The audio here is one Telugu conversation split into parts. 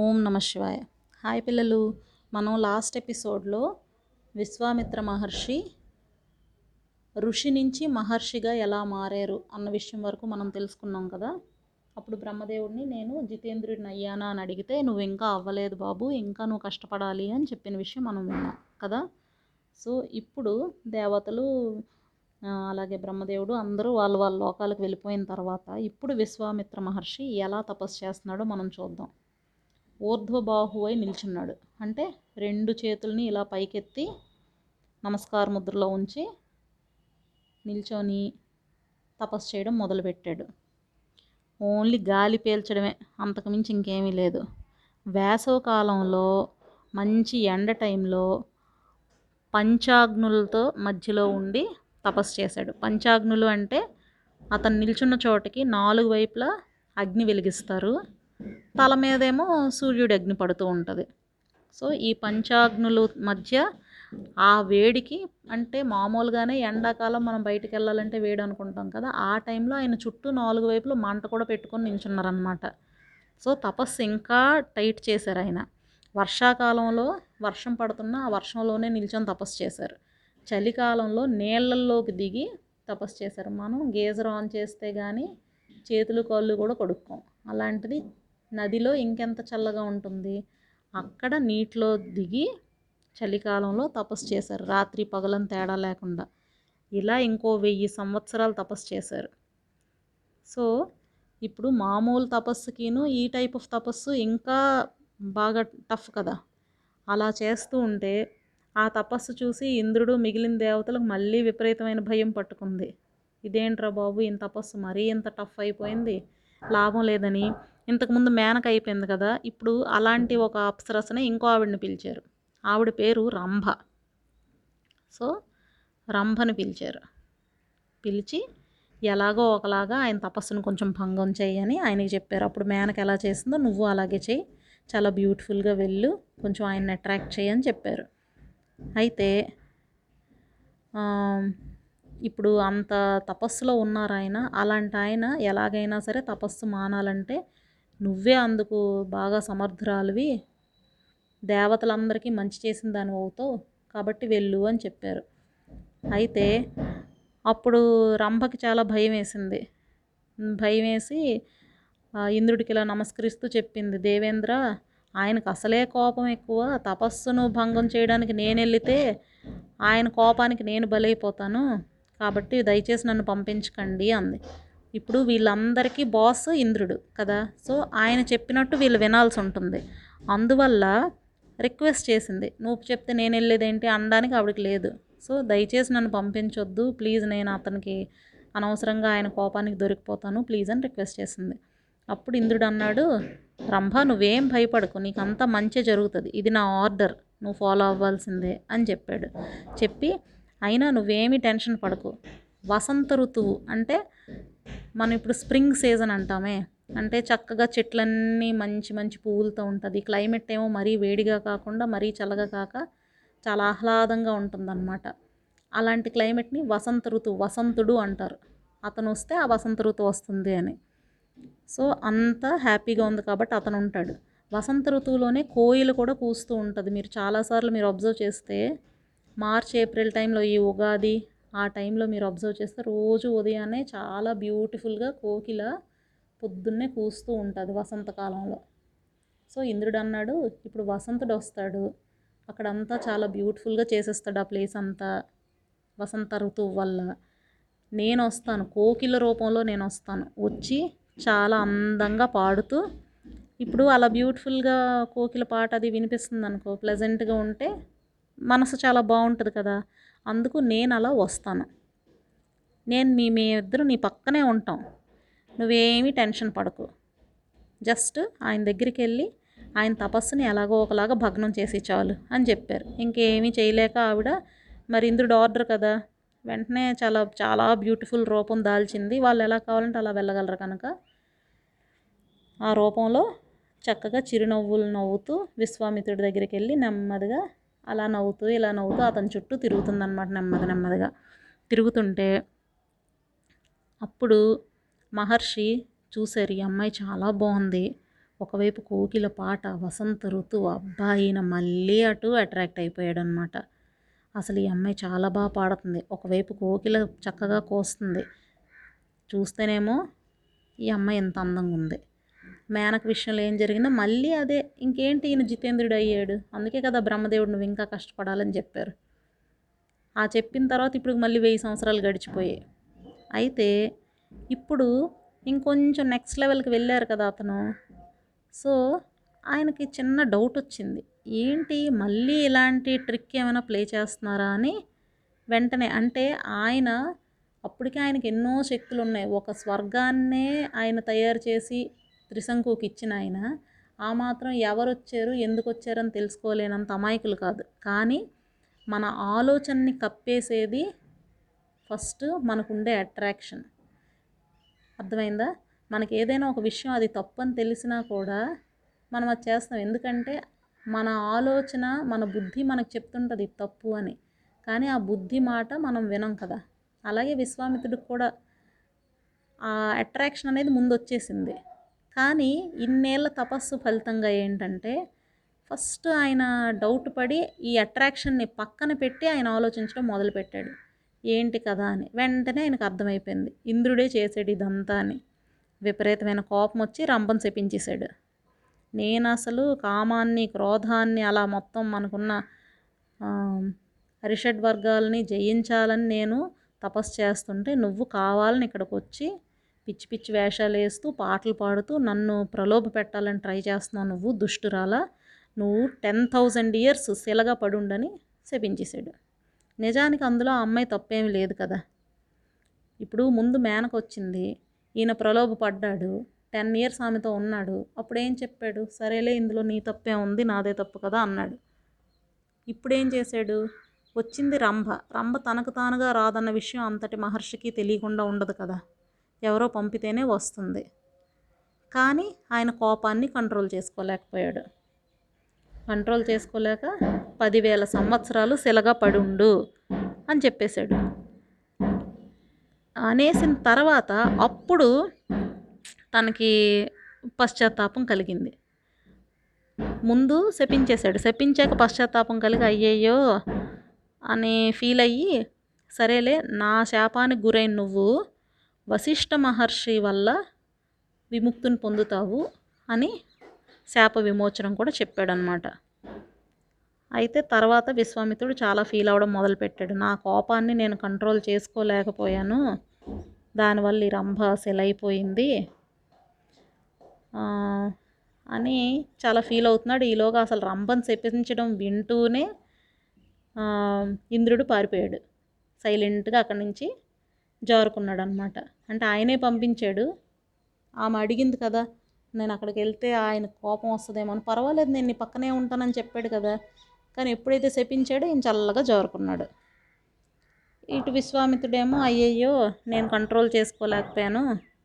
ఓం నమ శివాయ. హాయ్ పిల్లలు. మనం లాస్ట్ ఎపిసోడ్లో విశ్వామిత్ర మహర్షి ఋషి నుంచి మహర్షిగా ఎలా మారారు అన్న విషయం వరకు మనం తెలుసుకున్నాం కదా. అప్పుడు బ్రహ్మదేవుడిని నేను జితేంద్రుడిని అయ్యానా అని అడిగితే నువ్వు ఇంకా అవ్వలేదు బాబు ఇంకా నువ్వు కష్టపడాలి అని చెప్పిన విషయం మనం విన్నాం కదా. సో ఇప్పుడు దేవతలు అలాగే బ్రహ్మదేవుడు అందరూ వాళ్ళ వాళ్ళ లోకాలకు వెళ్ళిపోయిన తర్వాత ఇప్పుడు విశ్వామిత్ర మహర్షి ఎలా తపస్సు చేస్తున్నాడో మనం చూద్దాం. ఊర్ధ్వబాహువై నిల్చున్నాడు. అంటే రెండు చేతుల్ని ఇలా పైకెత్తి నమస్కార ముద్రలో ఉంచి నిల్చొని తపస్సు చేయడం మొదలుపెట్టాడు. ఓన్లీ గాలి పీల్చడమే అంతకుమించి ఇంకేమీ లేదు. వేసవ కాలంలో మంచి ఎండ టైంలో పంచాగ్నులతో మధ్యలో ఉండి తపస్సు చేశాడు. పంచాగ్నులు అంటే అతను నిల్చున్న చోటకి నాలుగు వైపులా అగ్ని వెలిగిస్తారు. తల మీదేమో సూర్యుడి అగ్ని పడుతూ ఉంటుంది. సో ఈ పంచాగ్నులు మధ్య ఆ వేడికి అంటే మామూలుగానే ఎండాకాలం మనం బయటికి వెళ్ళాలంటే వేడి అనుకుంటాం కదా ఆ టైంలో ఆయన చుట్టూ నాలుగు వైపులు మంట కూడా పెట్టుకొని నించున్నారనమాట సో తపస్సు ఇంకా టైట్ చేశారు ఆయన. వర్షాకాలంలో వర్షం పడుతున్నా ఆ వర్షంలోనే నిల్చొని తపస్సు చేశారు. చలికాలంలో నీళ్ళల్లోకి దిగి తపస్సు చేశారు. మనం గేజర్ ఆన్ చేస్తే కానీ చేతులు కాళ్ళు కూడా కొడుక్కోం. అలాంటిది నదిలో ఇంకెంత చల్లగా ఉంటుంది? అక్కడ నీటిలో దిగి చలికాలంలో తపస్సు చేశారు. రాత్రి పగలని తేడా లేకుండా. ఇలా ఇంకో వెయ్యి సంవత్సరాలు తపస్సు చేశారు. సో ఇప్పుడు మామూలు తపస్సుకిను ఈ టైప్ ఆఫ్ తపస్సు ఇంకా బాగా టఫ్ కదా. అలా చేస్తూ ఉంటే ఆ తపస్సు చూసి ఇంద్రుడు మిగిలిన దేవతలకు మళ్ళీ విపరీతమైన భయం పట్టుకుంది. ఇదేంట్రా బాబు ఇంత తపస్సు మరీ ఇంత టఫ్ అయిపోయింది? లాభం లేదని ఇంతకుముందు మేనక అయిపోయింది కదా ఇప్పుడు అలాంటి ఒక అప్సరసనే ఇంకో ఆవిడని పిలిచారు. ఆవిడ పేరు రంభ. సో రంభని పిలిచారు. పిలిచి ఎలాగో ఒకలాగా ఆయన తపస్సును కొంచెం భంగం చేయని ఆయనకి చెప్పారు. అప్పుడు మేనక ఎలా చేసిందో నువ్వు అలాగే చేయి. చాలా బ్యూటిఫుల్గా వెళ్ళు. కొంచెం ఆయన్ని అట్రాక్ట్ చేయని చెప్పారు. అయితే ఇప్పుడు అంత తపస్సులో ఉన్నారు ఆయన అలాంటి ఆయన ఎలాగైనా సరే తపస్సు మానాలంటే నువ్వే అందుకు బాగా సమర్థురాలివి. దేవతలందరికీ మంచి చేసిన దాని అవుతావు. కాబట్టి వెళ్ళు అని చెప్పారు. అయితే అప్పుడు రంభకి చాలా భయం వేసింది. భయం వేసి ఇంద్రుడికి ఇలా నమస్కరిస్తూ చెప్పింది. దేవేంద్ర ఆయనకు అసలే కోపం ఎక్కువ. తపస్సును భంగం చేయడానికి నేను వెళితే ఆయన కోపానికి నేను బలైపోతాను. కాబట్టి దయచేసి నన్ను పంపించకండి అంది. ఇప్పుడు వీళ్ళందరికీ బాస్ ఇంద్రుడు కదా. సో ఆయన చెప్పినట్టు వీళ్ళు వినాల్సి ఉంటుంది. అందువల్ల రిక్వెస్ట్ చేసింది. నువ్వు చెప్తే నేను వెళ్ళేదేంటి అనడానికి ఆవిడకి లేదు. సో దయచేసి నన్ను పంపించొద్దు. ప్లీజ్ నేను అతనికి అనవసరంగా ఆయన కోపానికి దొరికిపోతాను. ప్లీజ్ అని రిక్వెస్ట్ చేసింది. అప్పుడు ఇంద్రుడు అన్నాడు రంభ నువ్వేం భయపడకు. నీకు అంతా మంచి జరుగుతుంది. ఇది నా ఆర్డర్. నువ్వు ఫాలో అవ్వాల్సిందే అని చెప్పాడు. చెప్పి అయినా నువ్వేమీ టెన్షన్ పడకు. వసంత ఋతువు అంటే మనం ఇప్పుడు స్ప్రింగ్ సీజన్ అంటామే. అంటే చక్కగా చెట్లన్నీ మంచి మంచి పువ్వులతో ఉంటుంది. క్లైమేట్ ఏమో మరీ వేడిగా కాకుండా మరీ చల్లగా కాక చాలా ఆహ్లాదంగా ఉంటుందన్నమాట. అలాంటి క్లైమేట్ని వసంత ఋతువు వసంతుడు అంటారు. అతను వస్తే ఆ వసంత ఋతువు వస్తుంది అని. సో అంత హ్యాపీగా ఉంది కాబట్టి అతను ఉంటాడు. వసంత ఋతువులోనే కోయిలు కూడా కూస్తూ ఉంటుంది. మీరు చాలాసార్లు మీరు అబ్జర్వ్ చేస్తే మార్చ్ ఏప్రిల్ టైంలో ఈ ఉగాది ఆ టైంలో మీరు అబ్జర్వ్ చేస్తే రోజు ఉదయాన్నే చాలా బ్యూటిఫుల్గా కోకిల పొద్దున్నే కూస్తూ ఉంటుంది వసంతకాలంలో సో ఇంద్రుడు అన్నాడు ఇప్పుడు వసంతుడు వస్తాడు. అక్కడంతా చాలా బ్యూటిఫుల్గా చేసేస్తాడు ఆ ప్లేస్ అంతా వసంత ఋతువు వల్ల. నేను వస్తాను కోకిల రూపంలో నేను వస్తాను. వచ్చి చాలా అందంగా పాడుతూ ఇప్పుడు అలా బ్యూటిఫుల్గా కోకిల పాట అది వినిపిస్తుంది అనుకో ప్లెజెంట్గా ఉంటే మనసు చాలా బాగుంటుంది కదా. అందుకు నేను అలా వస్తాను. నేను మీ మీ ఇద్దరు నీ పక్కనే ఉంటాం. నువ్వేమీ టెన్షన్ పడకు. జస్ట్ ఆయన దగ్గరికి వెళ్ళి ఆయన తపస్సుని ఎలాగో ఒకలాగా భగ్నం చేసి చాలు అని చెప్పారు. ఇంకేమీ చేయలేక ఆవిడ మరి ఇంద్రుడు ఆర్డర్ కదా. వెంటనే చాలా చాలా బ్యూటిఫుల్ రూపం దాల్చింది. వాళ్ళు ఎలా కావాలంటే అలా వెళ్ళగలరు కనుక. ఆ రూపంలో చక్కగా చిరునవ్వులు నవ్వుతూ విశ్వామిత్రుడి దగ్గరికి వెళ్ళి నెమ్మదిగా అలా నవ్వుతూ ఇలా నవ్వుతూ అతని చుట్టూ తిరుగుతుందన్నమాట నెమ్మది నెమ్మదిగా. తిరుగుతుంటే అప్పుడు మహర్షి చూశారు ఈ అమ్మాయి చాలా బాగుంది. ఒకవైపు కోకిల పాట వసంత ఋతువు అబ్బాయిన మళ్ళీ అటు అట్రాక్ట్ అయిపోయాడు అనమాట అసలు ఈ అమ్మాయి చాలా బాగా పాడుతుంది. ఒకవైపు కోకిల చక్కగా కోస్తుంది. చూస్తేనేమో ఈ అమ్మాయి ఎంత అందంగా ఉంది. మేనక విషయంలో ఏం జరిగిందో మళ్ళీ అదే ఇంకేంటి ఈయన జితేంద్రుడు అయ్యాడు అందుకే కదా బ్రహ్మదేవుడు నువ్వు ఇంకా కష్టపడాలని చెప్పారు. ఆ చెప్పిన తర్వాత ఇప్పుడు మళ్ళీ వెయ్యి సంవత్సరాలు గడిచిపోయాయి. అయితే ఇప్పుడు ఇంకొంచెం నెక్స్ట్ లెవెల్కి వెళ్ళారు కదా అతను. సో ఆయనకి చిన్న డౌట్ వచ్చింది. ఏంటి మళ్ళీ ఇలాంటి ట్రిక్ ఏమైనా ప్లే చేస్తున్నారా అని వెంటనే అంటే ఆయన అప్పటికే ఆయనకి ఎన్నో శక్తులు ఉన్నాయి. ఒక స్వర్గాన్నే ఆయన తయారు చేసి త్రిశంకుకి ఇచ్చిన ఆయన ఆ మాత్రం ఎవరు వచ్చారు ఎందుకు వచ్చారని తెలుసుకోలేనంత అమాయకులు కాదు. కానీ మన ఆలోచనని కప్పేసేది ఫస్ట్ మనకుండే అట్రాక్షన్. అర్థమైందా? మనకి ఏదైనా ఒక విషయం అది తప్పు అని తెలిసినా కూడా మనం అది చేస్తాం. ఎందుకంటే మన ఆలోచన మన బుద్ధి మనకు చెప్తుంటుంది తప్పు అని. కానీ ఆ బుద్ధి మాట మనం వినం కదా. అలాగే విశ్వామిత్రుడికి కూడా ఆ అట్రాక్షన్ అనేది ముందు వచ్చేసింది కానీ ఇన్నేళ్ళ తపస్సు ఫలితంగా ఏంటంటే ఫస్ట్ ఆయన డౌట్ పడి ఈ అట్రాక్షన్ని పక్కన పెట్టి ఆయన ఆలోచించడం మొదలుపెట్టాడు. ఏంటి కదా అని. వెంటనే ఆయనకు అర్థమైపోయింది. ఇంద్రుడే చేసాడు ఇదంతా అని. విపరీతమైన కోపం వచ్చి రంపం చెప్పించేశాడు నేను అసలు కామాన్ని క్రోధాన్ని అలా మొత్తం మనకున్న అరిషడ్ వర్గాలని జయించాలని నేను తపస్సు చేస్తుంటే నువ్వు కావాలని ఇక్కడికి వచ్చి పిచ్చి పిచ్చి వేషాలు వేస్తూ పాటలు పాడుతూ నన్ను ప్రలోభ పెట్టాలని ట్రై చేస్తున్నావు నువ్వు దుష్టురాలా. నువ్వు టెన్ థౌజండ్ ఇయర్స్ శిలగా పడుండని శపించేశాడు. నిజానికి అందులో ఆ అమ్మాయి తప్పేమీ లేదు కదా. ఇప్పుడు ముందు మేనకు వచ్చింది ఈయన ప్రలోభ పడ్డాడు. టెన్ ఇయర్స్ ఆమెతో ఉన్నాడు. అప్పుడు ఏం చెప్పాడు? సరేలే ఇందులో నీ తప్పే ఉంది నాదే తప్పు కదా అన్నాడు. ఇప్పుడేం చేశాడు? వచ్చింది రంభ. రంభ తనకు తానుగా రాదన్న విషయం అంతటి మహర్షికి తెలియకుండా ఉండదు కదా. ఎవరో పంపితేనే వస్తుంది. కానీ ఆయన కోపాన్ని కంట్రోల్ చేసుకోలేకపోయాడు. కంట్రోల్ చేసుకోలేక పదివేల సంవత్సరాలు శిలగా పడుండు అని చెప్పేశాడు. అనేసిన తర్వాత అప్పుడు తనకి పశ్చాత్తాపం కలిగింది. ముందు శపించేశాడు. శపించాక పశ్చాత్తాపం కలిగి అయ్యయ్యో అని ఫీల్ అయ్యి సరేలే నా శాపానికి గురైన నువ్వు వశిష్ఠ మహర్షి వల్ల విముక్తిని పొందుతావు అని శాప విమోచనం కూడా చెప్పాడనమాట అయితే తర్వాత విశ్వామిత్రుడు చాలా ఫీల్ అవ్వడం మొదలుపెట్టాడు. నా కోపాన్ని నేను కంట్రోల్ చేసుకోలేకపోయాను. దానివల్ల ఈ రంభ సెలైపోయింది. అని చాలా ఫీల్ అవుతున్నాడు. ఈలోగా అసలు రంభను చెప్పించడం వింటూనే ఇంద్రుడు పారిపోయాడు. సైలెంట్గా అక్కడి నుంచి జారుకున్నాడు అనమాట అంటే ఆయనే పంపించాడు. ఆమె అడిగింది కదా నేను అక్కడికి వెళ్తే ఆయన కోపం వస్తుందేమో అని. పర్వాలేదు నేను నీ పక్కనే ఉంటానని చెప్పాడు కదా. కానీ ఎప్పుడైతే శపించాడో ఈయన చల్లగా జారుకున్నాడు. ఇటు విశ్వామిత్రుడేమో అయ్యయ్యో నేను కంట్రోల్ చేసుకోలేకపోయాను.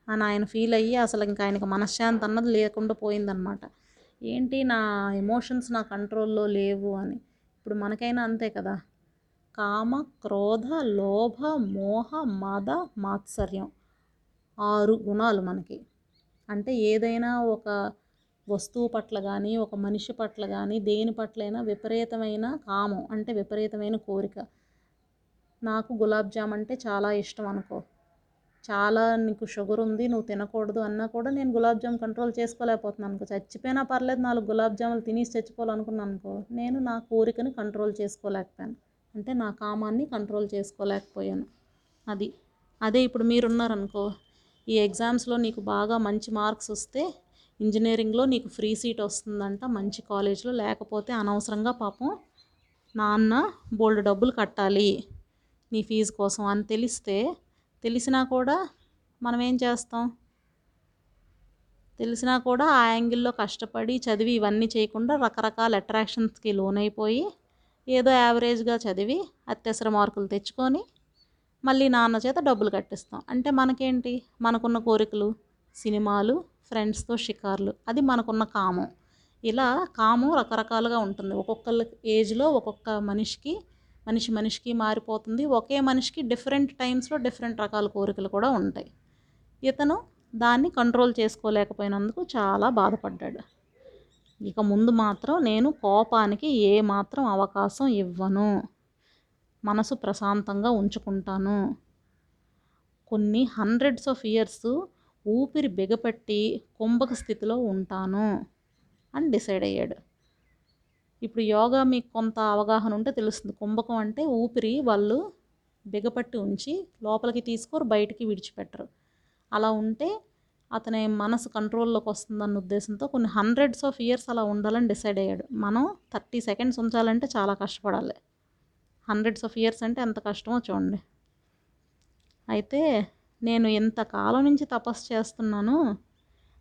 అని ఆయన ఫీల్ అయ్యి అసలు ఇంకా ఆయనకు మనశ్శాంతి అన్నది లేకుండా పోయిందనమాట ఏంటి నా ఎమోషన్స్ నా కంట్రోల్లో లేవు అని. ఇప్పుడు మనకైనా అంతే కదా. కామ క్రోధ లోభ మోహ మద మాత్సర్యం. ఆరు గుణాలు మనకి. అంటే ఏదైనా ఒక వస్తువు పట్ల కానీ ఒక మనిషి పట్ల కానీ దేని పట్లైనా విపరీతమైన కామం అంటే విపరీతమైన కోరిక. నాకు గులాబ్ జామ్ అంటే చాలా ఇష్టం అనుకో. చాలా నీకు షుగర్ ఉంది నువ్వు తినకూడదు అన్నా కూడా నేను గులాబ్ జామ్ కంట్రోల్ చేసుకోలేకపోతున్నాను అనుకో. చచ్చిపోయినా పర్లేదు నాలుగు గులాబ్ జాములు తినేసి చచ్చిపోవాలనుకున్నాను అనుకో. నేను నా కోరికని కంట్రోల్ చేసుకోలేకపోయాను. అంటే నా కామాన్ని కంట్రోల్ చేసుకోలేకపోయాను. అది అదే ఇప్పుడు మీరున్నారనుకో ఈ ఎగ్జామ్స్లో నీకు బాగా మంచి మార్క్స్ వస్తే ఇంజనీరింగ్లో నీకు ఫ్రీ సీట్ వస్తుందంట మంచి కాలేజ్లో లేకపోతే అనవసరంగా పాపం నాన్న బోల్డ్ డబ్బులు కట్టాలి నీ ఫీజు కోసం అని తెలిస్తే తెలిసినా కూడా మనం ఏం చేస్తాం? తెలిసినా కూడా ఆ యాంగిల్లో కష్టపడి చదివి ఇవన్నీ చేయకుండా రకరకాల అట్రాక్షన్స్కి లోనైపోయి ఏదో యావరేజ్గా చదివి అత్యవసర మార్కులు తెచ్చుకొని మళ్ళీ నాన్న చేత డబ్బులు కట్టిస్తాం. అంటే మనకేంటి? మనకున్న కోరికలు సినిమాలు ఫ్రెండ్స్తో షికార్లు అది మనకున్న కామం. ఇలా కామం రకరకాలుగా ఉంటుంది. ఒక్కొక్కళ్ళ ఏజ్లో ఒక్కొక్క మనిషికి మనిషి మనిషికి మారిపోతుంది. ఒకే మనిషికి డిఫరెంట్ టైమ్స్లో డిఫరెంట్ రకాల కోరికలు కూడా ఉంటాయి. ఇతను దాన్ని కంట్రోల్ చేసుకోలేకపోయినందుకు చాలా బాధపడ్డాడు. ఇక ముందు మాత్రం నేను కోపానికి ఏ మాత్రం అవకాశం ఇవ్వను. మనసు ప్రశాంతంగా ఉంచుకుంటాను. కొన్ని హండ్రెడ్స్ ఆఫ్ ఇయర్స్ ఊపిరి బిగపెట్టి కుంభక స్థితిలో ఉంటాను అని డిసైడ్ అయ్యాడు. ఇప్పుడు యోగా మీకు కొంత అవగాహన ఉంటే తెలుస్తుంది. కుంభకం అంటే ఊపిరి వాళ్ళు బిగపట్టి ఉంచి లోపలికి తీసుకోరు బయటికి విడిచిపెట్టరు. అలా ఉంటే అతని మనసు కంట్రోల్లోకి వస్తుందన్న ఉద్దేశంతో కొన్ని హండ్రెడ్స్ ఆఫ్ ఇయర్స్ అలా ఉండాలని డిసైడ్ అయ్యాడు. మనం థర్టీ సెకండ్స్ ఉంచాలంటే చాలా కష్టపడాలి. హండ్రెడ్స్ ఆఫ్ ఇయర్స్ అంటే ఎంత కష్టమో చూడండి. అయితే నేను ఎంతకాలం నుంచి తపస్సు చేస్తున్నాను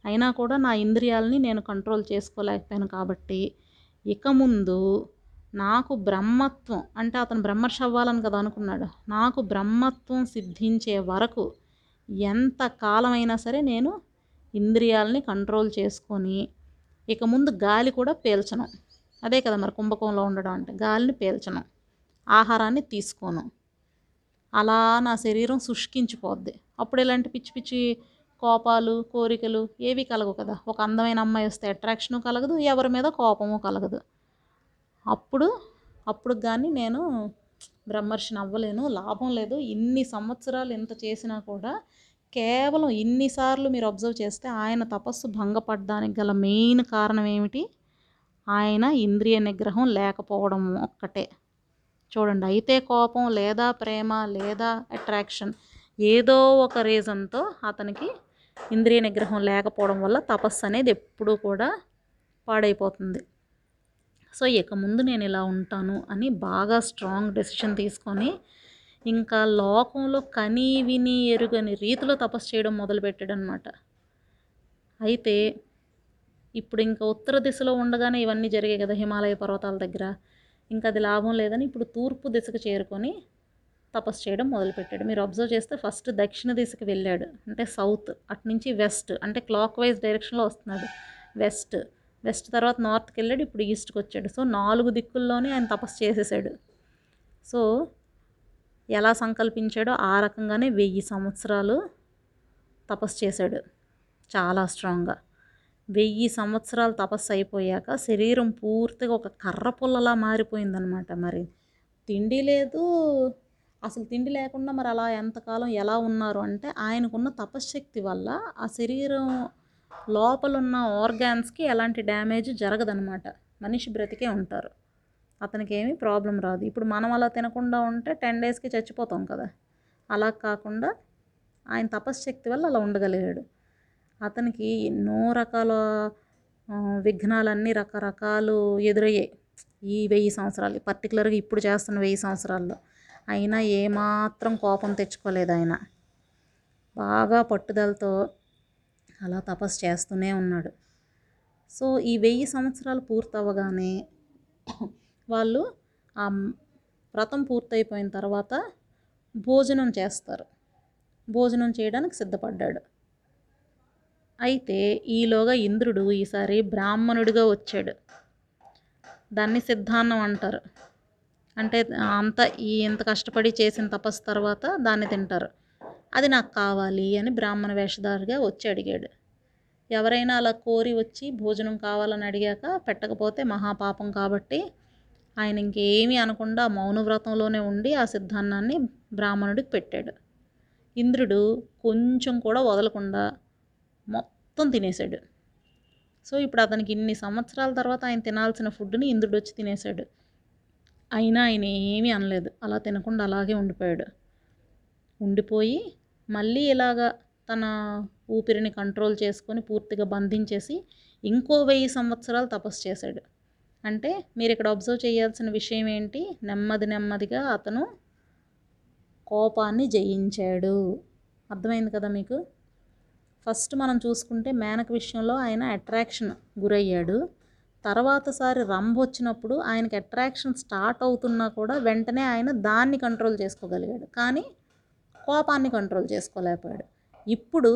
అయినా కూడా నా ఇంద్రియాలని నేను కంట్రోల్ చేసుకోలేకపోయాను కాబట్టి ఇక ముందు నాకు బ్రహ్మత్వం అంటే అతను బ్రహ్మర్షి అవ్వాలని కదా అనుకున్నాడు. నాకు బ్రహ్మత్వం సిద్ధించే వరకు ఎంత కాలమైనా సరే నేను ఇంద్రియాలని కంట్రోల్ చేసుకొని ఇక ముందు గాలి కూడా పీల్చను. అదే కదా మరి కుంభకంలో ఉండడం అంటే గాలిని పీల్చను. ఆహారాన్ని తీసుకోను. అలా నా శరీరం శుష్కించిపోద్ది. అప్పుడు ఇలాంటి పిచ్చి పిచ్చి కోపాలు కోరికలు ఏవి కలగవు కదా. ఒక అందమైన అమ్మాయి వస్తే అట్రాక్షను కలగదు ఎవరి మీద కోపము కలగదు. అప్పుడు అప్పుడు కానీ నేను బ్రహ్మర్షిని అవ్వలేను లాభం లేదు. ఇన్ని సంవత్సరాలు ఎంత చేసినా కూడా కేవలం ఇన్నిసార్లు మీరు అబ్జర్వ్ చేస్తే ఆయన తపస్సు భంగపడడానికి గల మెయిన్ కారణం ఏమిటి? ఆయన ఇంద్రియ నిగ్రహం లేకపోవడం ఒక్కటే. చూడండి అయితే కోపం లేదా ప్రేమ లేదా అట్రాక్షన్ ఏదో ఒక రీజన్తో అతనికి ఇంద్రియ నిగ్రహం లేకపోవడం వల్ల తపస్సు అనేది ఎప్పుడూ కూడా పాడైపోతుంది. సో ఇక ముందు నేను ఇలా ఉంటాను అని బాగా స్ట్రాంగ్ డెసిషన్ తీసుకొని ఇంకా లోకంలో కని విని ఎరుగని రీతిలో తపస్సు చేయడం మొదలుపెట్టాడు అనమాట అయితే ఇప్పుడు ఇంకా ఉత్తర దిశలో ఉండగానే ఇవన్నీ జరిగాయి కదా హిమాలయ పర్వతాల దగ్గర. ఇంకా అది లాభం లేదని ఇప్పుడు తూర్పు దిశకు చేరుకొని తపస్సు చేయడం మొదలుపెట్టాడు. మీరు అబ్జర్వ్ చేస్తే ఫస్ట్ దక్షిణ దిశకు వెళ్ళాడు. అంటే సౌత్ అటు నుంచి వెస్ట్ అంటే క్లాక్ వైజ్ డైరెక్షన్లో వస్తున్నాడు. వెస్ట్ వెస్ట్ తర్వాత నార్త్కి వెళ్ళాడు ఇప్పుడు ఈస్ట్కి వచ్చాడు. సో నాలుగు దిక్కుల్లోనే ఆయన తపస్సు చేసేసాడు. సో ఎలా సంకల్పించాడో ఆ రకంగానే వెయ్యి సంవత్సరాలు తపస్సు చేశాడు. చాలా స్ట్రాంగ్గా. వెయ్యి సంవత్సరాలు తపస్సు అయిపోయాక శరీరం పూర్తిగా ఒక కర్ర పుల్లలా మారిపోయిందనమాట మరి. తిండి లేదు. అసలు తిండి లేకుండా మరి అలా ఎంతకాలం ఎలా ఉన్నారు అంటే ఆయనకున్న తపశ్శక్తి వల్ల ఆ శరీరం లోపల ఉన్న ఆర్గాన్స్కి ఎలాంటి డ్యామేజ్ జరగదనమాట మనిషి బ్రతికే ఉంటారు. అతనికి ఏమీ ప్రాబ్లం రాదు. ఇప్పుడు మనం అలా తినకుండా ఉంటే టెన్ డేస్కి చచ్చిపోతాం కదా. అలా కాకుండా ఆయన తపశ్శక్తి వల్ల అలా ఉండగలిగాడు. అతనికి ఎన్నో రకాల విఘ్నాలన్నీ రకరకాలు ఎదురయ్యాయి. ఈ వెయ్యి సంవత్సరాలు పర్టికులర్గా ఇప్పుడు చేస్తున్న వెయ్యి సంవత్సరాల్లో. అయినా ఏమాత్రం కోపం తెచ్చుకోలేదు ఆయన. బాగా పట్టుదలతో అలా తపస్సు చేస్తూనే ఉన్నాడు. సో ఈ వెయ్యి సంవత్సరాలు పూర్తవగానే వాళ్ళు ఆ వ్రతం పూర్తయిపోయిన తర్వాత భోజనం చేస్తారు. భోజనం చేయడానికి సిద్ధపడ్డాడు. అయితే ఈలోగా ఇంద్రుడు ఈసారి బ్రాహ్మణుడిగా వచ్చాడు. దాన్ని సిద్ధాన్నం అంటారు. అంటే అంత ఈ ఇంత కష్టపడి చేసిన తపస్సు తర్వాత దాన్ని తింటారు. అది నాకు కావాలి అని బ్రాహ్మణ వేషధారిగా వచ్చి అడిగాడు. ఎవరైనా అలా కోరి వచ్చి భోజనం కావాలని అడిగాక పెట్టకపోతే మహాపాపం కాబట్టి ఆయన ఇంకేమీ అనకుండా మౌన వ్రతంలోనే ఉండి ఆ సిద్ధాన్నాన్ని బ్రాహ్మణుడికి పెట్టాడు. ఇంద్రుడు కొంచెం కూడా వదలకుండా మొత్తం తినేశాడు. సో ఇప్పుడు అతనికి ఇన్ని సంవత్సరాల తర్వాత ఆయన తినాల్సిన ఫుడ్ని ఇంద్రుడు వచ్చి తినేశాడు. అయినా ఆయన ఏమీ అనలేదు. అలా తినకుండా అలాగే ఉండిపోయాడు. ఉండిపోయి మళ్ళీ ఇలాగా తన ఊపిరిని కంట్రోల్ చేసుకొని పూర్తిగా బంధించేసి ఇంకో వెయ్యి సంవత్సరాలు తపస్సు చేశాడు. అంటే మీరు ఇక్కడ అబ్జర్వ్ చేయాల్సిన విషయం ఏంటి? నెమ్మది నెమ్మదిగా అతను కోపాన్ని జయించాడు. అర్థమైంది కదా మీకు? ఫస్ట్ మనం చూసుకుంటే మేనక విషయంలో ఆయన అట్రాక్షన్ గురయ్యాడు. తర్వాతసారి రంభ వచ్చినప్పుడు ఆయనకి అట్రాక్షన్ స్టార్ట్ అవుతున్నా కూడా వెంటనే ఆయన దాన్ని కంట్రోల్ చేసుకోగలిగాడు. కానీ కోపాన్ని కంట్రోల్ చేసుకోలేకపోయాడు. ఇప్పుడు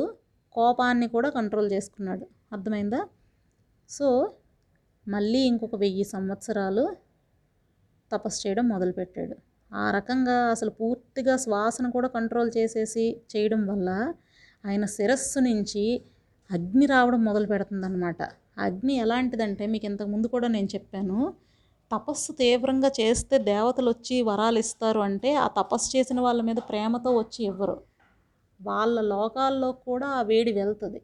కోపాన్ని కూడా కంట్రోల్ చేసుకున్నాడు. అర్థమైందా? సో మళ్ళీ ఇంకొక వెయ్యి సంవత్సరాలు తపస్సు చేయడం మొదలుపెట్టాడు. ఆ రకంగా అసలు పూర్తిగా శ్వాసను కూడా కంట్రోల్ చేసేసి చేయడం వల్ల ఆయన శిరస్సు నుంచి అగ్ని రావడం మొదలు పెడుతుందన్నమాట అగ్ని ఎలాంటిదంటే మీకు ఇంతకు ముందు కూడా నేను చెప్పాను తపస్సు తీవ్రంగా చేస్తే దేవతలు వచ్చి వరాలు ఇస్తారు అంటే ఆ తపస్సు చేసిన వాళ్ళ మీద ప్రేమతో వచ్చి ఇవ్వరు. వాళ్ళ లోకాల్లో కూడా ఆ వేడి వెళ్తుంది.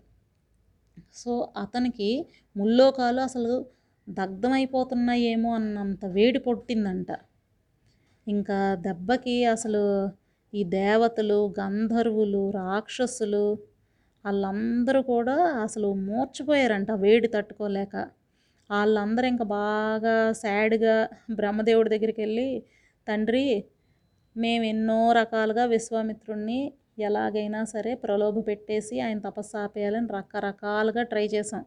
సో అతనికి ముల్లోకాలు అసలు దగ్ధమైపోతున్నాయేమో అన్నంత వేడి పొట్టిందంట. ఇంకా దెబ్బకి అసలు ఈ దేవతలు గంధర్వులు రాక్షసులు వాళ్ళందరూ కూడా అసలు మూర్చిపోయారంట వేడి తట్టుకోలేక. వాళ్ళందరూ ఇంకా బాగా సాడ్గా బ్రహ్మదేవుడి దగ్గరికి వెళ్ళి తండ్రి మేము ఎన్నో రకాలుగా విశ్వామిత్రుణ్ణి ఎలాగైనా సరే ప్రలోభ పెట్టేసి ఆయన తపస్సు ఆపేయాలని రకరకాలుగా ట్రై చేసాం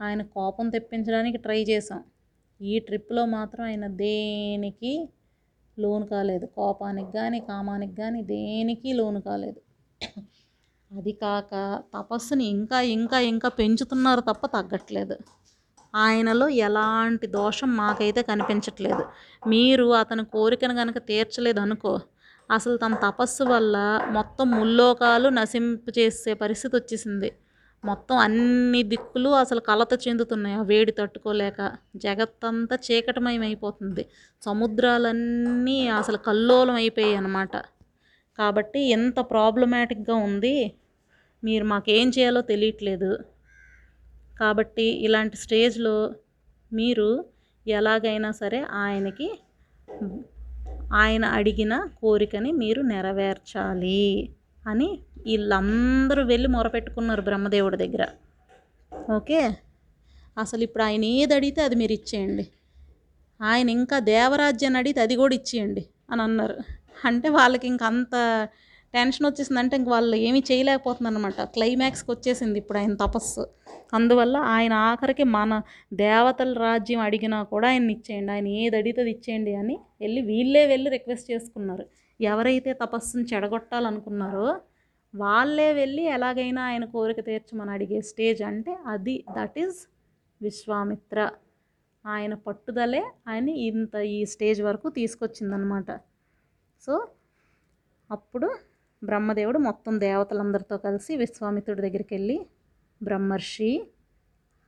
ఆయన కోపం తెప్పించడానికి ట్రై చేసాం ఈ ట్రిప్లో మాత్రం ఆయన దేనికి లోను కాలేదు. కోపానికి కానీ కామానికి కానీ దేనికి లోను కాలేదు. అది కాక తపస్సుని ఇంకా ఇంకా ఇంకా పెంచుతున్నారు తప్ప తగ్గట్లేదు. ఆయనలో ఎలాంటి దోషం మాకైతే కనిపించట్లేదు. మీరు అతని కోరికను కనుక తీర్చలేదు అనుకో అసలు తన తపస్సు వల్ల మొత్తం ముల్లోకాలు నశింపు చేసే పరిస్థితి వచ్చేసింది. మొత్తం అన్ని దిక్కులు అసలు కలత చెందుతున్నాయి. ఆ వేడి తట్టుకోలేక జగత్తంతా చీకటమయం అయిపోతుంది సముద్రాలన్నీ అసలు కల్లోలం అయిపోయాయి అన్నమాట. కాబట్టి ఎంత ప్రాబ్లమాటిక్గా ఉంది మీరు మాకేం చేయాలో తెలియట్లేదు. కాబట్టి ఇలాంటి స్టేజ్లో మీరు ఎలాగైనా సరే ఆయనకి ఆయన అడిగిన కోరికని మీరు నెరవేర్చాలి అని వీళ్ళందరూ వెళ్ళి మొరపెట్టుకున్నారు బ్రహ్మదేవుడి దగ్గర. ఓకే? అసలు ఇప్పుడు ఆయన ఏది అడిగితే అది మీరు ఇచ్చేయండి. ఆయన ఇంకా దేవరాజ్యాన్ని అడిగితే అది కూడా ఇచ్చేయండి అని అన్నారు. అంటే వాళ్ళకి ఇంక అంత టెన్షన్ వచ్చేసిందంటే ఇంక వాళ్ళు ఏమీ చేయలేకపోతుందన్నమాట క్లైమాక్స్కి వచ్చేసింది ఇప్పుడు ఆయన తపస్సు. అందువల్ల ఆయన ఆఖరికి మన దేవతల రాజ్యం అడిగినా కూడా ఆయన ఇచ్చేయండి. ఆయన ఏది అడిగితే అది ఇచ్చేయండి అని వెళ్ళి వీళ్ళే వెళ్ళి రిక్వెస్ట్ చేసుకున్నారు. ఎవరైతే తపస్సును చెడగొట్టాలనుకున్నారో వాళ్ళే వెళ్ళి ఎలాగైనా ఆయన కోరిక తీర్చమని అడిగే స్టేజ్ అంటే అది. That is Vishwamitra. ఆయన పట్టుదలే ఆయన ఇంత ఈ స్టేజ్ వరకు తీసుకొచ్చిందనమాట సో అప్పుడు బ్రహ్మదేవుడు మొత్తం దేవతలందరితో కలిసి విశ్వామిత్రుడి దగ్గరికి వెళ్ళి బ్రహ్మర్షి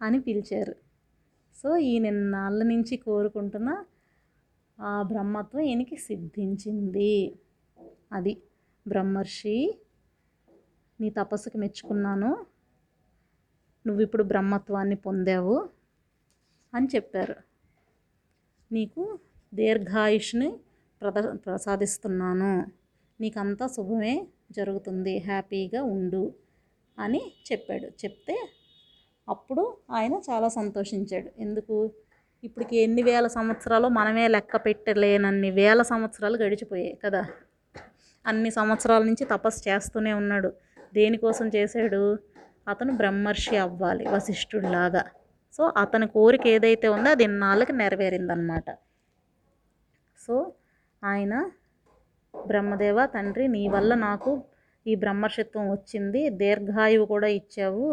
అని పిలిచారు. సో ఈ నిన్నాళ్ళ నుంచి కోరుకుంటున్న ఆ బ్రహ్మత్వం ఈయనకి సిద్ధించింది. అది బ్రహ్మర్షి నీ తపస్సుకి మెచ్చుకున్నాను. నువ్వు ఇప్పుడు బ్రహ్మత్వాన్ని పొందావు అని చెప్పారు. నీకు దీర్ఘాయుష్ని ప్రద ప్రసాదిస్తున్నాను. నీకంతా శుభమే జరుగుతుంది హ్యాపీగా ఉండు అని చెప్పాడు. చెప్తే అప్పుడు ఆయన చాలా సంతోషించాడు. ఎందుకు? ఇప్పటికి ఎన్ని వేల సంవత్సరాలు మనమే లెక్క పెట్టలేనన్ని వేల సంవత్సరాలు గడిచిపోయాయి కదా. అన్ని సంవత్సరాల నుంచి తపస్సు చేస్తూనే ఉన్నాడు. దేనికోసం చేశాడు? అతను బ్రహ్మర్షి అవ్వాలి వశిష్ఠుడిలాగా. సో అతని కోరిక ఏదైతే ఉందో అది ఇన్నాళ్ళకి నెరవేరిందనమాట సో ఆయన బ్రహ్మదేవ తండ్రి నీ వల్ల నాకు ఈ బ్రహ్మర్షిత్వం వచ్చింది. దీర్ఘాయువు కూడా ఇచ్చావు.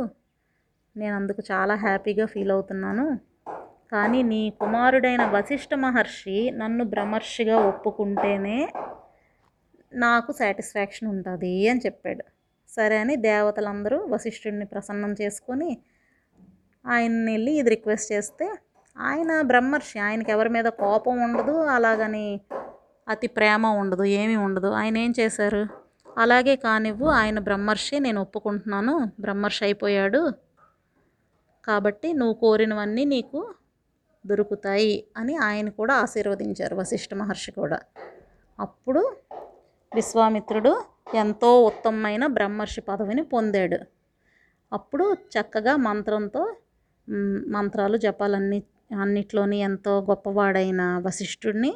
నేను అందుకు చాలా హ్యాపీగా ఫీల్ అవుతున్నాను. కానీ నీ కుమారుడైన వశిష్ఠ మహర్షి నన్ను బ్రహ్మర్షిగా ఒప్పుకుంటేనే నాకు సాటిస్ఫాక్షన్ ఉంటుంది అని చెప్పాడు. సరే అని దేవతలందరూ వశిష్ఠుడిని ప్రసన్నం చేసుకొని ఆయన్ని వెళ్ళి ఇది రిక్వెస్ట్ చేస్తే ఆయన బ్రహ్మర్షి ఆయనకి ఎవరి మీద కోపం ఉండదు అలాగని అతి ప్రేమ ఉండదు ఏమీ ఉండదు. ఆయన ఏం చేశారు? అలాగే కానివ్వు ఆయన బ్రహ్మర్షి నేను ఒప్పుకుంటున్నాను. బ్రహ్మర్షి అయిపోయాడు. కాబట్టి నువ్వు కోరినవన్నీ నీకు దొరుకుతాయి అని ఆయన కూడా ఆశీర్వదించారు వశిష్ఠ మహర్షి కూడా. అప్పుడు విశ్వామిత్రుడు ఎంతో ఉత్తమమైన బ్రహ్మర్షి పదవిని పొందాడు. అప్పుడు చక్కగా మంత్రంతో మంత్రాలు జపాలన్నీ అన్నిట్లోని ఎంతో గొప్పవాడైన వశిష్ఠుడిని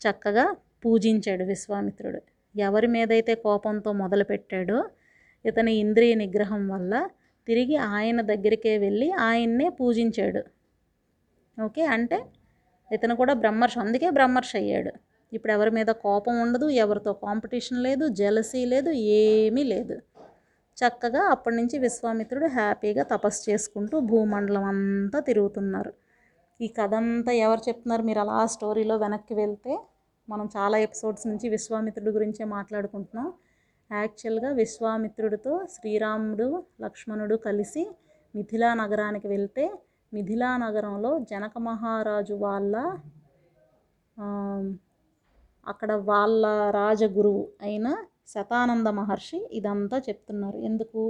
చక్కగా పూజించాడు విశ్వామిత్రుడు. ఎవరి మీదైతే కోపంతో మొదలుపెట్టాడో ఇతని ఇంద్రియ నిగ్రహం వల్ల తిరిగి ఆయన దగ్గరికే వెళ్ళి ఆయన్నే పూజించాడు. ఓకే అంటే ఇతను కూడా బ్రహ్మర్షి అందుకే బ్రహ్మర్షి అయ్యాడు. ఇప్పుడు ఎవరి మీద కోపం ఉండదు ఎవరితో కాంపిటీషన్ లేదు జలసీ లేదు ఏమీ లేదు. చక్కగా అప్పటి నుంచి విశ్వామిత్రుడు హ్యాపీగా తపస్సు చేసుకుంటూ భూమండలం అంతా తిరుగుతున్నారు. ఈ కథ అంతా ఎవరు చెప్తున్నారు? మీరు అలా స్టోరీలో వెనక్కి వెళ్తే మనం చాలా ఎపిసోడ్స్ నుంచి విశ్వామిత్రుడి గురించే మాట్లాడుకుంటున్నాం. యాక్చువల్గా విశ్వామిత్రుడితో శ్రీరాముడు లక్ష్మణుడు కలిసి మిథిలా నగరానికి వెళ్తే మిథిలా నగరంలో జనక మహారాజు వాళ్ళ అక్కడ వాళ్ళ రాజగురువు అయిన శతానంద మహర్షి ఇదంతా చెప్తున్నారు. ఎందుకు?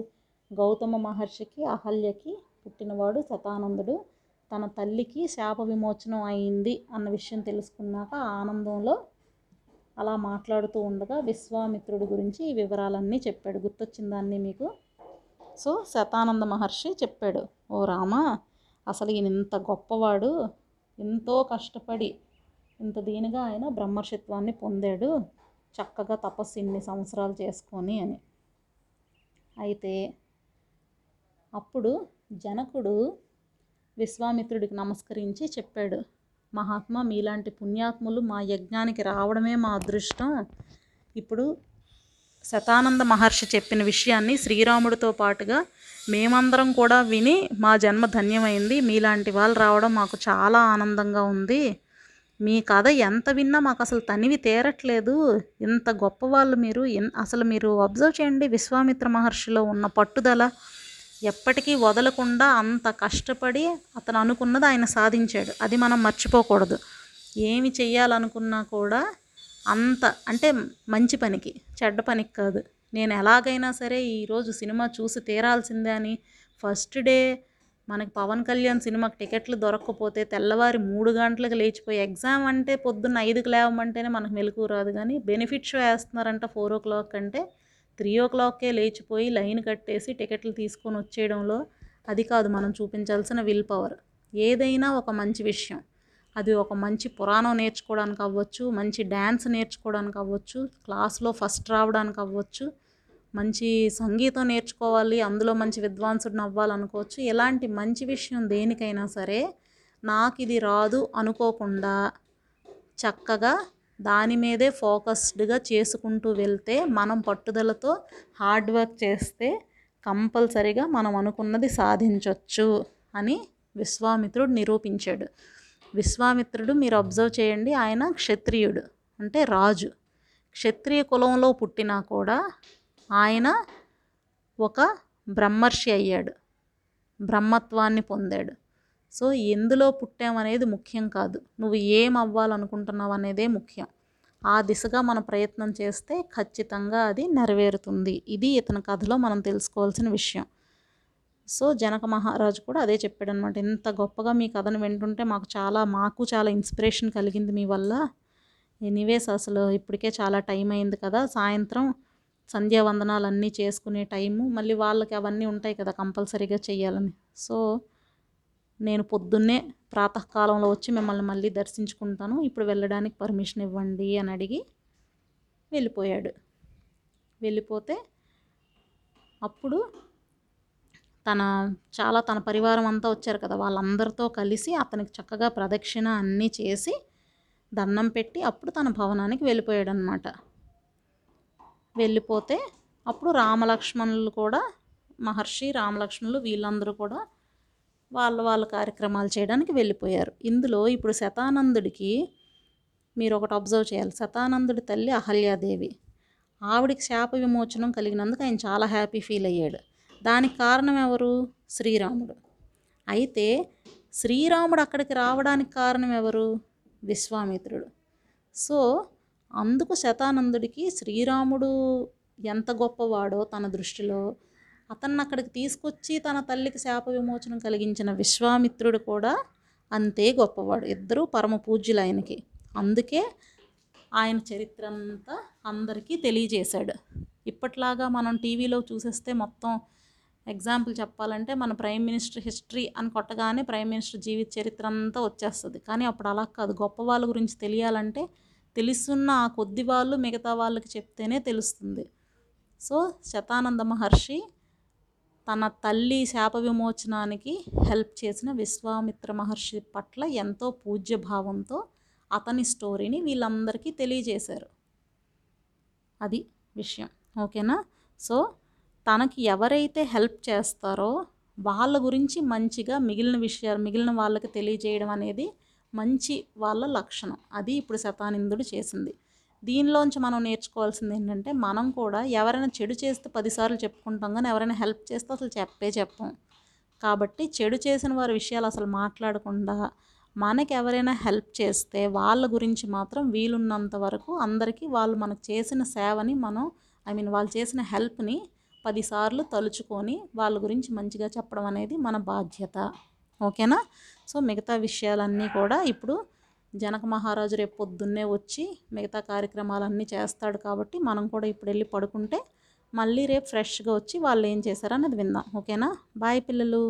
గౌతమ మహర్షికి అహల్యకి పుట్టినవాడు శతానందుడు. తన తల్లికి శాప విమోచనం అయింది అన్న విషయం తెలుసుకున్నాక ఆనందంలో అలా మాట్లాడుతూ ఉండగా విశ్వామిత్రుడి గురించి ఈ వివరాలన్నీ చెప్పాడు. గుర్తొచ్చిందాన్ని మీకు? సో శతానంద మహర్షి చెప్పాడు ఓ రామా అసలు ఈయన ఇంత గొప్పవాడు ఎంతో కష్టపడి ఇంత దీనిగా ఆయన బ్రహ్మర్షిత్వాన్ని పొందాడు చక్కగా తపస్సు ఇన్ని సంవత్సరాలు చేసుకొని అని. అయితే అప్పుడు జనకుడు విశ్వామిత్రుడికి నమస్కరించి చెప్పాడు. మహాత్మా మీలాంటి పుణ్యాత్ములు మా యజ్ఞానికి రావడమే మా అదృష్టం. ఇప్పుడు శతానంద మహర్షి చెప్పిన విషయాన్ని శ్రీరాముడితో పాటుగా మేమందరం కూడా విని మా జన్మ ధన్యమైంది. మీలాంటి వాళ్ళు రావడం మాకు చాలా ఆనందంగా ఉంది. మీ కథ ఎంత విన్నా మాకు అసలు తనివి తేరట్లేదు. ఇంత గొప్పవాళ్ళు మీరు ఎన్- అసలు మీరు అబ్జర్వ్ చేయండి విశ్వామిత్ర మహర్షిలో ఉన్న పట్టుదల. ఎప్పటికీ వదలకుండా అంత కష్టపడి అతను అనుకున్నది ఆయన సాధించాడు. అది మనం మర్చిపోకూడదు. ఏమి చేయాలనుకున్నా కూడా అంత అంటే మంచి పనికి చెడ్డ పనికి కాదు. నేను ఎలాగైనా సరే ఈరోజు సినిమా చూసి తీరాల్సిందే అని ఫస్ట్ డే మనకి పవన్ కళ్యాణ్ సినిమాకి టికెట్లు దొరకకపోతే తెల్లవారి మూడు గంటలకు లేచిపోయి ఎగ్జామ్ అంటే పొద్దున్న ఐదుకి లేవమంటేనే మనకు మెలకు రాదు. కానీ బెనిఫిట్ షో వేస్తున్నారంట ఫోర్ ఓ క్లాక్ అంటే త్రీ ఓ క్లాక్కే లేచిపోయి లైన్ కట్టేసి టికెట్లు తీసుకొని వచ్చేయడంలో అది కాదు మనం చూపించాల్సిన విల్ పవర్. ఏదైనా ఒక మంచి విషయం. అది ఒక మంచి పురాణం నేర్చుకోవడానికి అవ్వచ్చు మంచి డ్యాన్స్ నేర్చుకోవడానికి అవ్వచ్చు క్లాస్లో ఫస్ట్ రావడానికి అవ్వచ్చు మంచి సంగీతం నేర్చుకోవాలి అందులో మంచి విద్వాంసుడిని అవ్వాలనుకోవచ్చు ఎలాంటి మంచి విషయం దేనికైనా సరే నాకు ఇది రాదు అనుకోకుండా చక్కగా దాని మీదే ఫోకస్డ్గా చేసుకుంటూ వెళ్తే మనం పట్టుదలతో హార్డ్ వర్క్ చేస్తే కంపల్సరిగా మనం అనుకున్నది సాధించవచ్చు అని విశ్వామిత్రుడు నిరూపించాడు. విశ్వామిత్రుడు మీరు అబ్జర్వ్ చేయండి ఆయన క్షత్రియుడు అంటే రాజు. క్షత్రియ కులంలో పుట్టినా కూడా ఆయన ఒక బ్రహ్మర్షి అయ్యాడు. బ్రహ్మత్వాన్ని పొందాడు. సో ఎందులో పుట్టామనేది ముఖ్యం కాదు. నువ్వు ఏం అవ్వాలనుకుంటున్నావు అనేదే ముఖ్యం. ఆ దిశగా మన ప్రయత్నం చేస్తే ఖచ్చితంగా అది నెరవేరుతుంది. ఇది ఇతని కథలో మనం తెలుసుకోవాల్సిన విషయం. సో జనక మహారాజు కూడా అదే చెప్పాడు అనమాట ఇంత గొప్పగా మీ కథను వింటుంటే మాకు చాలా మాకు చాలా ఇన్స్పిరేషన్ కలిగింది మీ వల్ల. ఎనీవేస్ అసలు ఇప్పటికే చాలా టైం అయింది కదా. సాయంత్రం సంధ్యావందనాలు అన్నీ చేసుకునే టైము. మళ్ళీ వాళ్ళకి అవన్నీ ఉంటాయి కదా కంపల్సరీగా చేయాలని సో నేను పొద్దున్నే ప్రాతకాలంలో వచ్చి మిమ్మల్ని మళ్ళీ దర్శించుకుంటాను. ఇప్పుడు వెళ్ళడానికి పర్మిషన్ ఇవ్వండి అని అడిగి వెళ్ళిపోయాడు. వెళ్ళిపోతే అప్పుడు తన చాలా తన పరివారం అంతా వచ్చారు కదా వాళ్ళందరితో కలిసి అతనికి చక్కగా ప్రదక్షిణ అన్నీ చేసి దండం పెట్టి అప్పుడు తన భవనానికి వెళ్ళిపోయాడు అనమాట వెళ్ళిపోతే అప్పుడు రామలక్ష్మణులు కూడా మహర్షి రామలక్ష్మణులు వీళ్ళందరూ కూడా వాళ్ళ వాళ్ళ కార్యక్రమాలు చేయడానికి వెళ్ళిపోయారు. ఇందులో ఇప్పుడు శతానందుడికి మీరు ఒకటి అబ్జర్వ్ చేయాలి. శతానందుడి తల్లి అహల్యాదేవి. ఆవిడికి శాప విమోచనం కలిగినందుకు ఆయన చాలా హ్యాపీ ఫీల్ అయ్యాడు. దానికి కారణం ఎవరు? శ్రీరాముడు. అయితే శ్రీరాముడు అక్కడికి రావడానికి కారణం ఎవరు? విశ్వామిత్రుడు. సో అందుకు శతానందుడికి శ్రీరాముడు ఎంత గొప్పవాడో తన దృష్టిలో అతన్ని అక్కడికి తీసుకొచ్చి తన తల్లికి శాప విమోచనం కలిగించిన విశ్వామిత్రుడు కూడా అంతే గొప్పవాడు. ఇద్దరూ పరమ పూజ్యులు ఆయనకి. అందుకే ఆయన చరిత్ర అంతా అందరికీ తెలియజేశాడు. ఇప్పట్లాగా మనం టీవీలో చూసేస్తే మొత్తం ఎగ్జాంపుల్ చెప్పాలంటే మన ప్రైమ్ మినిస్టర్ హిస్టరీ అని కొట్టగానే ప్రైమ్ మినిస్టర్ జీవిత చరిత్ర అంతా వచ్చేస్తుంది. కానీ అప్పుడు అలా కాదు. గొప్ప వాళ్ళ గురించి తెలియాలంటే తెలుసున్న ఆ కొద్ది వాళ్ళు మిగతా వాళ్ళకి చెప్తేనే తెలుస్తుంది. సో శతానంద మహర్షి తన తల్లి శాప విమోచనానికి హెల్ప్ చేసిన విశ్వామిత్ర మహర్షి పట్ల ఎంతో పూజ్య భావంతో అతని స్టోరీని వీళ్ళందరికీ తెలియజేశారు. అది విషయం. ఓకేనా? సో తనకి ఎవరైతే హెల్ప్ చేస్తారో వాళ్ళ గురించి మంచిగా మిగిలిన విషయాలు మిగిలిన వాళ్ళకి తెలియజేయడం అనేది మంచి వాళ్ళ లక్షణం. అది ఇప్పుడు శతానందుడు చేసింది. దీనిలోంచి మనం నేర్చుకోవాల్సింది ఏంటంటే మనం కూడా ఎవరైనా చెడు చేస్తే పదిసార్లు చెప్పుకుంటాం కానీ ఎవరైనా హెల్ప్ చేస్తే అసలు చెప్పే చెప్పం. కాబట్టి చెడు చేసిన వారి విషయాలు అసలు మాట్లాడకుండా మనకి ఎవరైనా హెల్ప్ చేస్తే వాళ్ళ గురించి మాత్రం వీలున్నంత వరకు అందరికీ వాళ్ళు మనకు చేసిన సేవని మనం ఐ మీన్ వాళ్ళు చేసిన హెల్ప్ని పదిసార్లు తలుచుకొని వాళ్ళ గురించి మంచిగా చెప్పడం అనేది మన బాధ్యత. ఓకేనా? సో మిగతా విషయాలన్నీ కూడా ఇప్పుడు జనక మహారాజు రేపు పొద్దున్నే వచ్చి మిగతా కార్యక్రమాలన్నీ చేస్తాడు కాబట్టి మనం కూడా ఇప్పుడు వెళ్ళి పడుకుంటే మళ్ళీ రేపు ఫ్రెష్గా వచ్చి వాళ్ళు ఏం చేశారన్నది విందాం. ఓకేనా? బాయ్ పిల్లలు.